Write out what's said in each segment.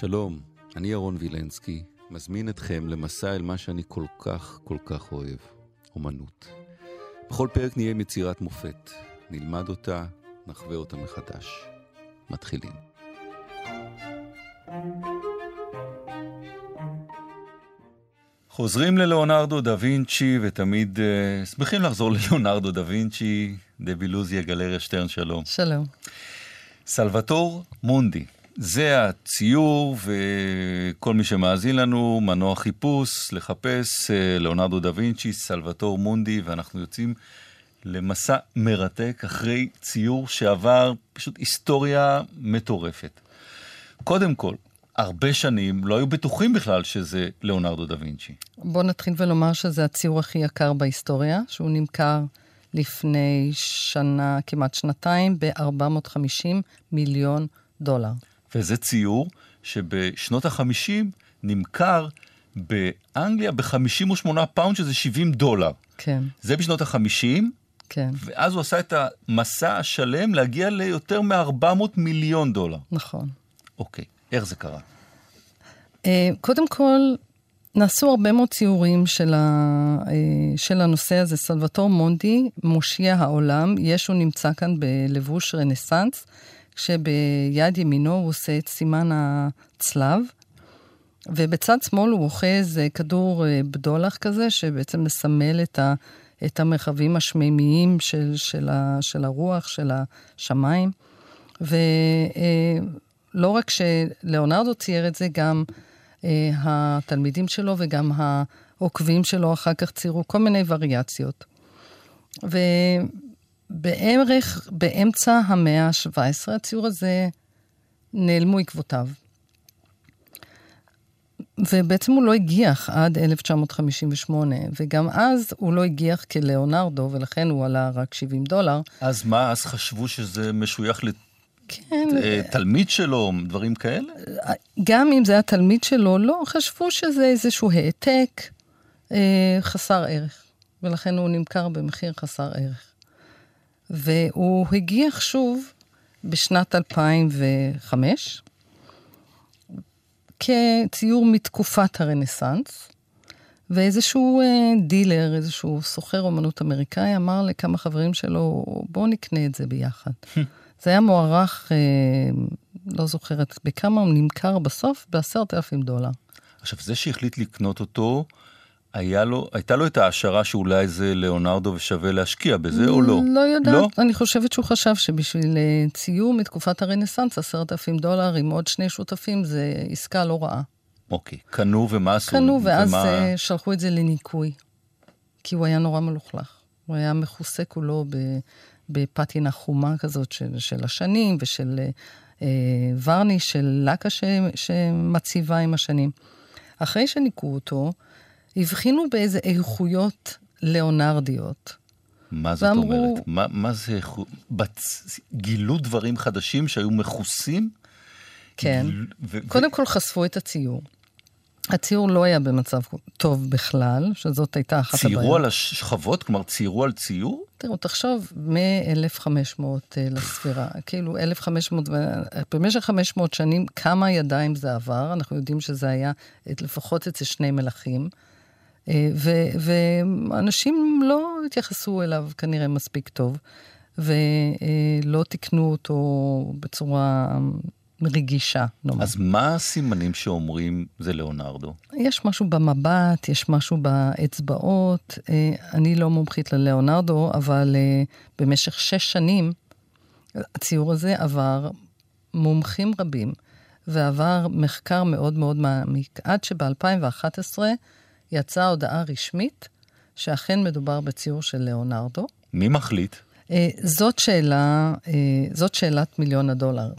שלום, אני ירון וילנסקי, מזמין אתכם למסע אל מה שאני כל כך כל כך אוהב, אומנות. בכל פרק נהיה עם יצירת מופת, נלמד אותה, נחווה אותה מחדש. מתחילים. חוזרים ללאונרדו דה וינצ'י, ותמיד uh, שמחים לחזור ללאונרדו דה וינצ'י. דבי לוזיה, גלריה שטרן, שלום. שלום. סלבטור מונדי, זה הציור, וכל מי שמאזין לנו, מנוע חיפוש, לחפש אה, לאונרדו דה וינצ'י, סלבטור מונדי, ואנחנו יוצאים למסע מרתק אחרי ציור שעבר פשוט היסטוריה מטורפת. קודם כל, הרבה שנים לא היו בטוחים בכלל שזה לאונרדו דה וינצ'י. בוא נתחיל ולומר שזה הציור הכי יקר בהיסטוריה, שהוא נמכר לפני שנה, כמעט שנתיים, ב-450 מיליון דולר. וזה ציור שבשנות ה-50 נמכר באנגליה ב-58 pound, שזה 70 דולר. כן. זה בשנות ה-50, כן. ואז הוא עשה את המסע השלם להגיע ליותר מ-400 מיליון דולר. נכון. אוקיי, איך זה קרה? אה, קודם כל, נעשו הרבה מאוד ציורים של, ה, אה, של הנושא הזה. סלבטור מונדי, מושיע העולם, ישו נמצא כאן בלבוש רנסאנס. כשביד ימינו הוא עושה את סימן הצלב, ובצד שמאל הוא אוחז כדור אה, בדולח כזה, שבעצם מסמל את, ה, את המרחבים השמימיים של, של, ה, של הרוח, של השמיים. ולא אה, רק שלאונרדו צייר את זה, גם אה, התלמידים שלו וגם העוקבים שלו אחר כך ציירו כל מיני וריאציות. ו... בערך באמצע המאה ה-17, הציור הזה נעלמו עקבותיו. ובעצם הוא לא הגיח עד 1958, וגם אז הוא לא הגיח כלאונרדו, ולכן הוא עלה רק 70 דולר. אז מה, אז חשבו שזה משוייך כן. לתלמיד שלו, דברים כאלה? גם אם זה היה תלמיד שלו, לא, חשבו שזה איזשהו העתק אה, חסר ערך, ולכן הוא נמכר במחיר חסר ערך. והוא הגיח שוב בשנת 2005 כציור מתקופת הרנסאנס, ואיזשהו אה, דילר, איזשהו סוחר אומנות אמריקאי אמר לכמה חברים שלו, בואו נקנה את זה ביחד. זה היה מוערך, אה, לא זוכרת בכמה, הוא נמכר בסוף בעשרת אלפים דולר. עכשיו, זה שהחליט לקנות אותו, היה לו, הייתה לו את ההשערה שאולי זה ליאונרדו ושווה להשקיע בזה או לא? לא יודעת, לא? אני חושבת שהוא חשב שבשביל אה, ציור מתקופת הרנסאנס, עשרת אלפים דולר עם עוד שני שותפים, זה עסקה לא רעה. אוקיי, קנו ומה עשו? קנו ואז ומה... אה, שלחו את זה לניקוי, כי הוא היה נורא מלוכלך. הוא היה מכוסה כולו בפטינה חומה כזאת של, של השנים ושל אה, ורני של לקה ש, שמציבה עם השנים. אחרי שניקו אותו, הבחינו באיזה איכויות ליאונרדיות. מה זאת ואמרו, אומרת? מה, מה זה, בצ... גילו דברים חדשים שהיו מכוסים? כן. גיל... ו... קודם ו... כל חשפו את הציור. הציור לא היה במצב טוב בכלל, שזאת הייתה אחת הבעיות. ציירו על השכבות? כלומר, ציירו על ציור? תראו, תחשוב, מ-1500 אה, לספירה, כאילו 1500, במשך 500 שנים, כמה ידיים זה עבר? אנחנו יודעים שזה היה לפחות אצל שני מלכים. אה, ואנשים לא התייחסו אליו כנראה מספיק טוב, ולא תיקנו אותו בצורה רגישה, נאמר. אז מה הסימנים שאומרים זה ליאונרדו? יש משהו במבט, יש משהו באצבעות. אה, אני לא מומחית לליאונרדו, אבל אה, במשך שש שנים הציור הזה עבר מומחים רבים, ועבר מחקר מאוד מאוד מעמיק, עד שב-2011 יצאה הודעה רשמית שאכן מדובר בציור של ליאונרדו. מי מחליט? אה, זאת שאלה, אה, זאת שאלת מיליון הדולר.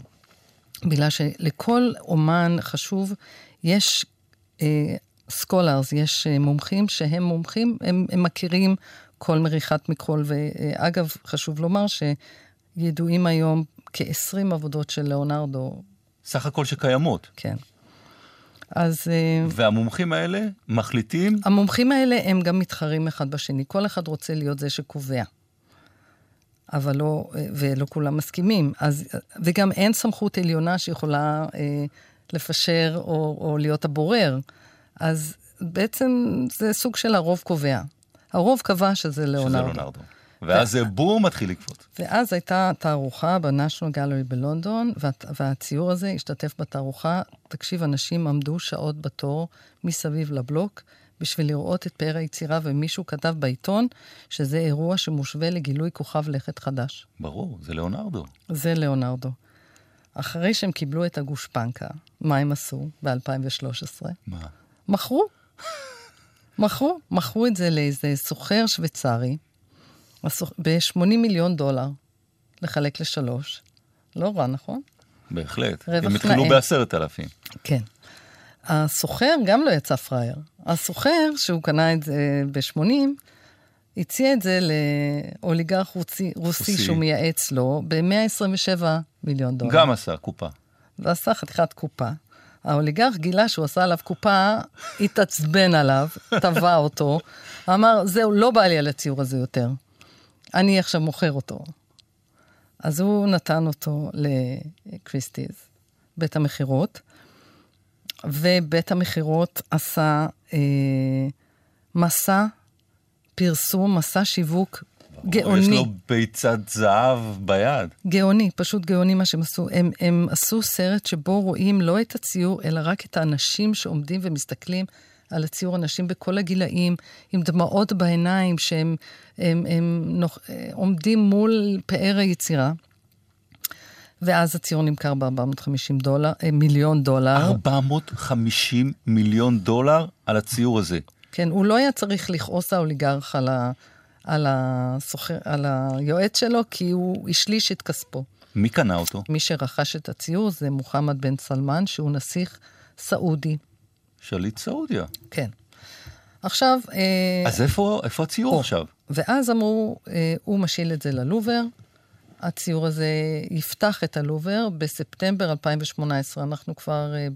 בגלל שלכל אומן חשוב, יש סקולרס, אה, יש מומחים שהם מומחים, הם, הם מכירים כל מריחת מכחול. ואגב, חשוב לומר שידועים היום כ-20 עבודות של ליאונרדו. סך הכל שקיימות. כן. אז... אה, והמומחים האלה מחליטים? המומחים האלה הם גם מתחרים אחד בשני. כל אחד רוצה להיות זה שקובע. אבל לא, אה, ולא כולם מסכימים. אז, וגם אין סמכות עליונה שיכולה אה, לפשר או, או להיות הבורר. אז בעצם זה סוג של הרוב קובע. הרוב קבע שזה ליאונרדו. שזה ליאונרדו. ואז זה בום מתחיל לקפוץ. ואז הייתה תערוכה בניישנל גלרי בלונדון, וה, והציור הזה השתתף בתערוכה. תקשיב, אנשים עמדו שעות בתור מסביב לבלוק בשביל לראות את פאר היצירה, ומישהו כתב בעיתון שזה אירוע שמושווה לגילוי כוכב לכת חדש. ברור, זה ליאונרדו. זה ליאונרדו. אחרי שהם קיבלו את הגושפנקה, מה הם עשו ב-2013? מה? מכרו. מכרו, מכרו את זה לאיזה סוחר שוויצרי ב-80 מיליון דולר, לחלק לשלוש. לא רע, נכון? בהחלט. הם התחילו בעשרת אלפים. כן. הסוחר גם לא יצא פראייר. הסוחר, שהוא קנה את זה ב-80, הציע את זה לאוליגרך רוסי, רוסי שהוא מייעץ לו ב-127 מיליון דולר. גם עשה קופה. ועשה חתיכת קופה. האוליגרך גילה שהוא עשה עליו קופה, התעצבן עליו, תבע אותו, אמר, זהו, לא בא לי על הציור הזה יותר. אני עכשיו מוכר אותו. אז הוא נתן אותו לקריסטיז, בית המכירות, ובית המכירות עשה אה, מסע פרסום, מסע שיווק גאוני. יש לו ביצת זהב ביד. גאוני, פשוט גאוני מה שהם עשו. הם, הם עשו סרט שבו רואים לא את הציור, אלא רק את האנשים שעומדים ומסתכלים על הציור, אנשים בכל הגילאים, עם דמעות בעיניים, שהם הם, הם נוח, עומדים מול פאר היצירה. ואז הציור נמכר ב-450 דולר, אה, מיליון דולר. 450 מיליון דולר על הציור הזה. כן, הוא לא היה צריך לכעוס האוליגרך על, ה, על, הסוחר, על היועץ שלו, כי הוא השליש את כספו. מי קנה אותו? מי שרכש את הציור זה מוחמד בן סלמן, שהוא נסיך סעודי. שליט סעודיה. כן. עכשיו... אה, אז איפה, איפה הציור או, עכשיו? ואז אמרו, אה, הוא משיל את זה ללובר. הציור הזה יפתח את הלובר בספטמבר 2018. אנחנו כבר אה,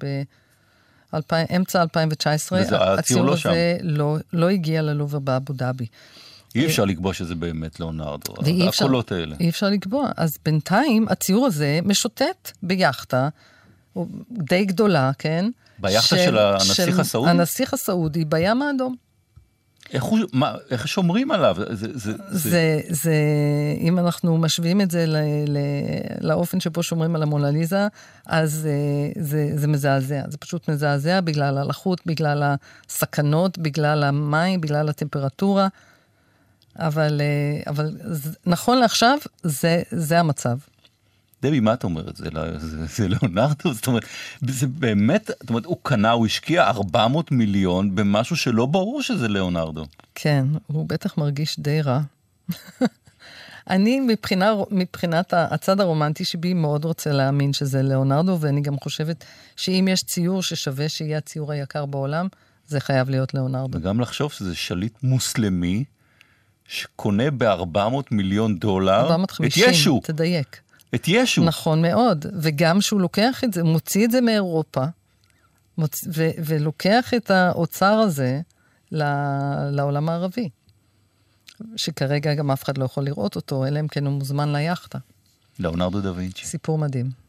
באמצע 2019. וזה, הציור, הציור לא הזה שם. לא, לא הגיע ללובר באבו דאבי. אי אפשר לקבוע שזה באמת ליאונרדו, הקולות האלה. אי אפשר לקבוע. אז בינתיים הציור הזה משוטט ביאכטה די גדולה, כן? ביאכטה של, של הנסיך הסעודי? הנסיך הסעודי בים האדום. איך, הוא, מה, איך שומרים עליו? זה, זה, זה... זה, זה, אם אנחנו משווים את זה ל, ל, לאופן שבו שומרים על המונליזה, אז אה, זה, זה מזעזע. זה פשוט מזעזע בגלל הלחות, בגלל הסכנות, בגלל המים, בגלל הטמפרטורה. אבל, אה, אבל נכון לעכשיו, זה, זה המצב. דבי, מה את אומרת? זה, לא, זה, זה ליאונרדו? זאת אומרת, זה באמת, זאת אומרת, הוא קנה, הוא השקיע 400 מיליון במשהו שלא ברור שזה ליאונרדו. כן, הוא בטח מרגיש די רע. אני מבחינה, מבחינת הצד הרומנטי שבי מאוד רוצה להאמין שזה ליאונרדו, ואני גם חושבת שאם יש ציור ששווה שיהיה הציור היקר בעולם, זה חייב להיות ליאונרדו. וגם לחשוב שזה שליט מוסלמי שקונה ב-400 מיליון דולר 450, את ישו. תדייק. את ישו. נכון מאוד, וגם שהוא לוקח את זה, מוציא את זה מאירופה, מוצ... ו... ולוקח את האוצר הזה ל... לעולם הערבי, שכרגע גם אף אחד לא יכול לראות אותו, אלא אם כן הוא מוזמן ליאכטה. לאונרדו דה וינצ'י. סיפור מדהים.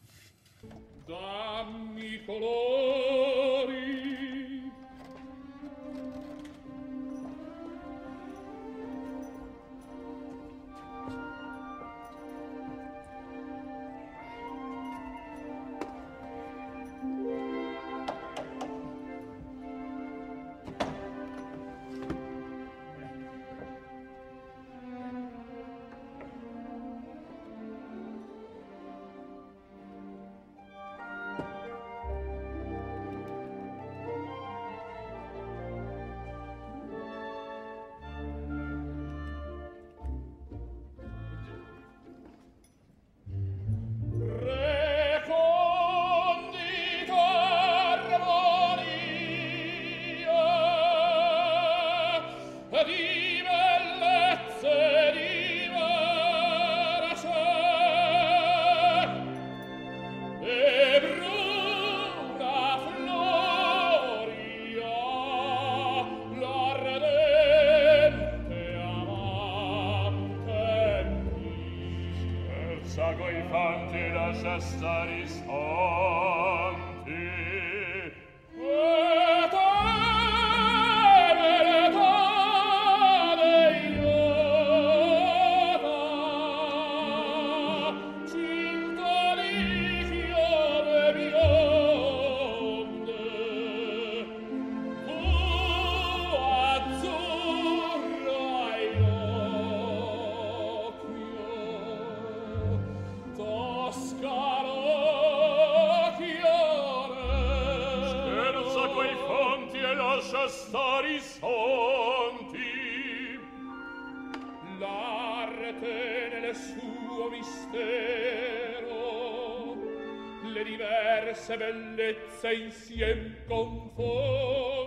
star is all. stari santi l'arte nel suo mistero le diverse bellezze insiem confond